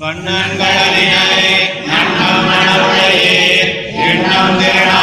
கண்ணன்களினை நன்னம் மணவுடையீர் எண்ணம் திரளாம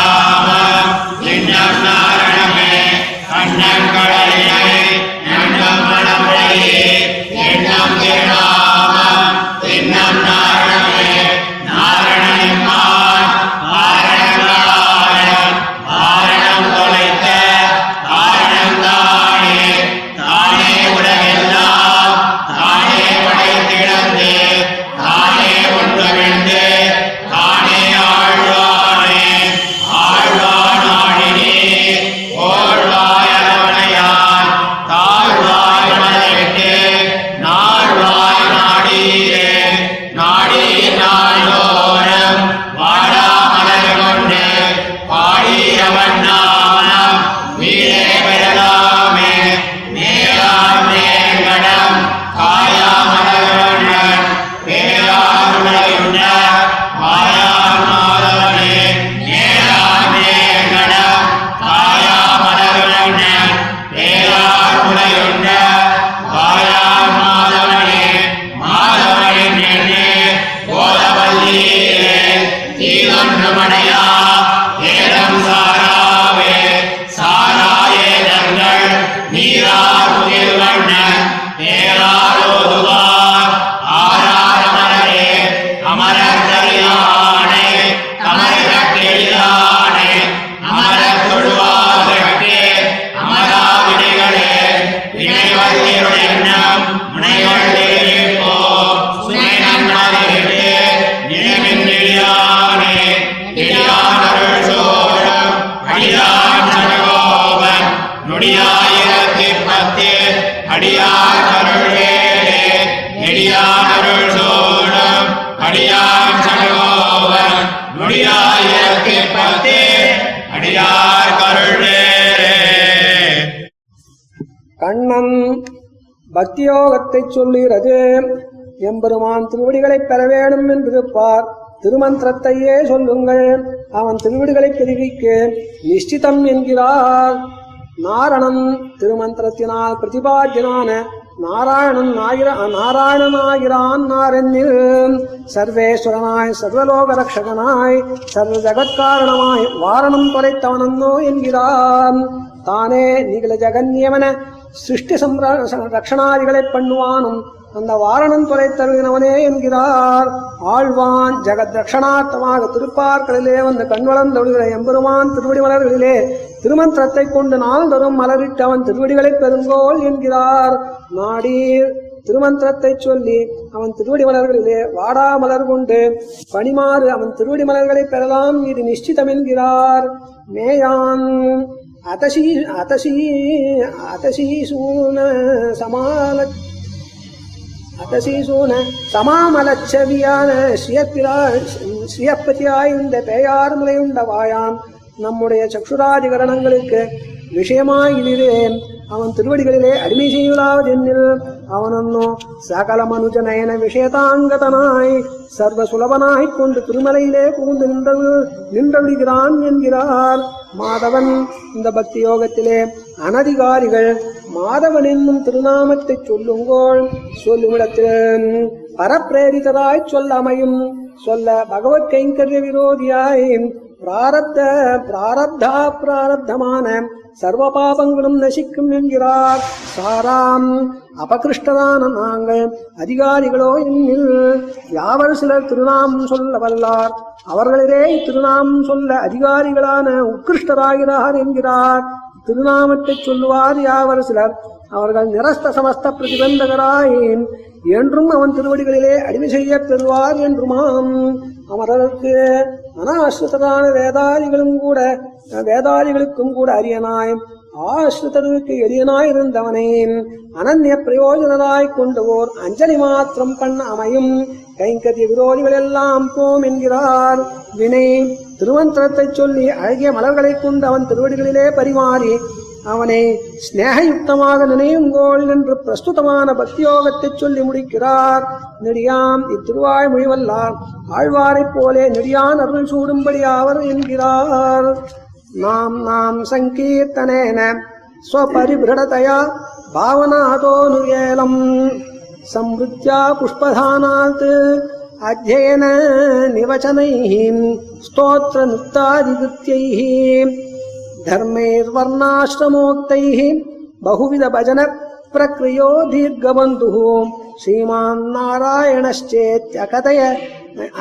don't know. Kannan பக்தியோகத்தைச் சொல்லுகிறது. எம்பெருமான் திருவடிகளை பெற வேண்டும் என்றிருப்பார் திருமந்திரத்தையே சொல்லுங்கள். அவன் திருவிடுகளை பெறுவிக்க நிஷ்டிதம் என்கிறார். நாரணன் திருமந்திரத்தினால் பிரதிபாத்தியனான நாராயணன் ஆகிற நாராயணனாகிறான் நாரென்னில். சர்வேஸ்வரனாய் சர்வலோக ரக்ஷகனாய் சர்வ ஜகத்காரணமாய் வாரணம் தொலைத்தவனன்னோ என்கிறான். தானே நிகழ ஜெகன்யவன சிருஷ்டி சம்ர ரக்ஷணாதிகளை பண்ணுவானும். அந்த வாரணன் துறை தருகினவனே என்கிறார். ஆழ்வான் ஜெகத் ரக்ஷணார்த்தமாக திருப்பார்களிலே வந்து கண்வளந்தொழுகிற எம்பெருமான் திருவடி மலர்களிலே திருமந்திரத்தை கொண்டு நாள் தரும் மலரிட்டவன் திருவடிகளை பெருங்கோள் என்கிறார். நாடீர் திருமந்திரத்தை சொல்லி அவன் திருவடி மலர்களிலே வாடா மலர் கொண்டு பணிமாறு அவன் திருவடி மலர்களை பெறலாம். இது நிச்சிதம் என்கிறார். மேயான் அதசி அதசி அதசீசூன சமால அத்தசீசூன சமாமலச்சவியான ஸ்ரீயப்பிரா ஸ்ரீயப்பதியாய் இந்த பேயார் முலையுண்ட வாயான் நம்முடைய சக்ஷுராதிகரணங்களுக்கு விஷயமாயிலே அவன் திருவடிகளிலே அடிமை செய்யுளாவதென்னில் அவனன்னோ சகல மனுஜ நயன விஷயதாங்கதனாய் சர்வ சுலபனாய்க் கொண்டு திருமலையிலே புகுந்து நின்று நின்றவிடுகிறான் என்கிறார். மாதவன் இந்த பக்தி யோகத்திலே அனதிகாரிகள் மாதவன் என்னும் திருநாமத்தை சொல்லுங்கோள். சொல்லுமிடத்தில் பரப்பிரேரிதராய் சொல்ல அமையும் சொல்ல பகவத் கைங்கரிய விரோதியாய் பிராரப்த பிராரப்தா பிராரப்தமான சர்வ பாபங்களும் நசிக்கும் என்கிறார். சாராம் அபகிருஷ்டதான நாங்கள் அதிகாரிகளோ என்னில் யாவர் சிலர் திருநாமம் சொல்ல வல்லார். அவர்களிலே திருநாமம் சொல்ல அதிகாரிகளான உத்கிருஷ்டராகிறார் என்கிறார். திருநாமத்தை சொல்லுவார் யாவர் சிலர். அவர்கள் நிரஸ்த சமஸ்த பிரதிபந்தகராயேன் என்றும் அவன் திருவடிகளிலே அடிமை செய்ய பெறுவார் என்றுமாம். அமரருக்கு அனாஸ்ருதரான வேதாதிகளும் கூட வேதாதிகளுக்கும் கூட அரியனாய் ஆஸ்ருதருக்கு எளியனாய் இருந்தவனே அனன்ய பிரயோஜனராய் கொண்டு ஓர் அஞ்சலி மாத்திரம் பண்ண அமையும். கைங்கரிய விரோதிகள் எல்லாம் போம் என்கிறார். வினை திருமந்திரத்தை சொல்லி அழகிய மலர்களைக் கொண்டு அவன் திருவடிகளிலே பரிமாறி அவனை ஸ்நேகயுக்தமாக நினையுங்கோள் என்று பிரஸ்துதமான பக்தியோகத்தை சொல்லி முடிக்கிறார். நெடியாம் இத்திருவாய் மொழிவல்லார். ஆழ்வாரைப் போலே நெடியான் அருள் சூடும்படியாவர் என்கிறார். நாம் நாம் சங்கீர்த்தனேன ஸ்வபரிபிரடதயா பாவனாதோ நுயேலம் சம்ருத்தியா புஷ்பதானாத் அத்தியன நிவச்சனை ஸ்தோத்திர நிறுத்தாதிகிருத்தியை धर्मैर्वर्णाश्रमोक्तैः बहुविधभजन प्रक्रियो दीर्घबन्धुः श्रीमान् नारायणश्चेत्यकथय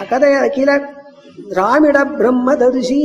अकथय किल द्राविड ब्रह्मदर्शी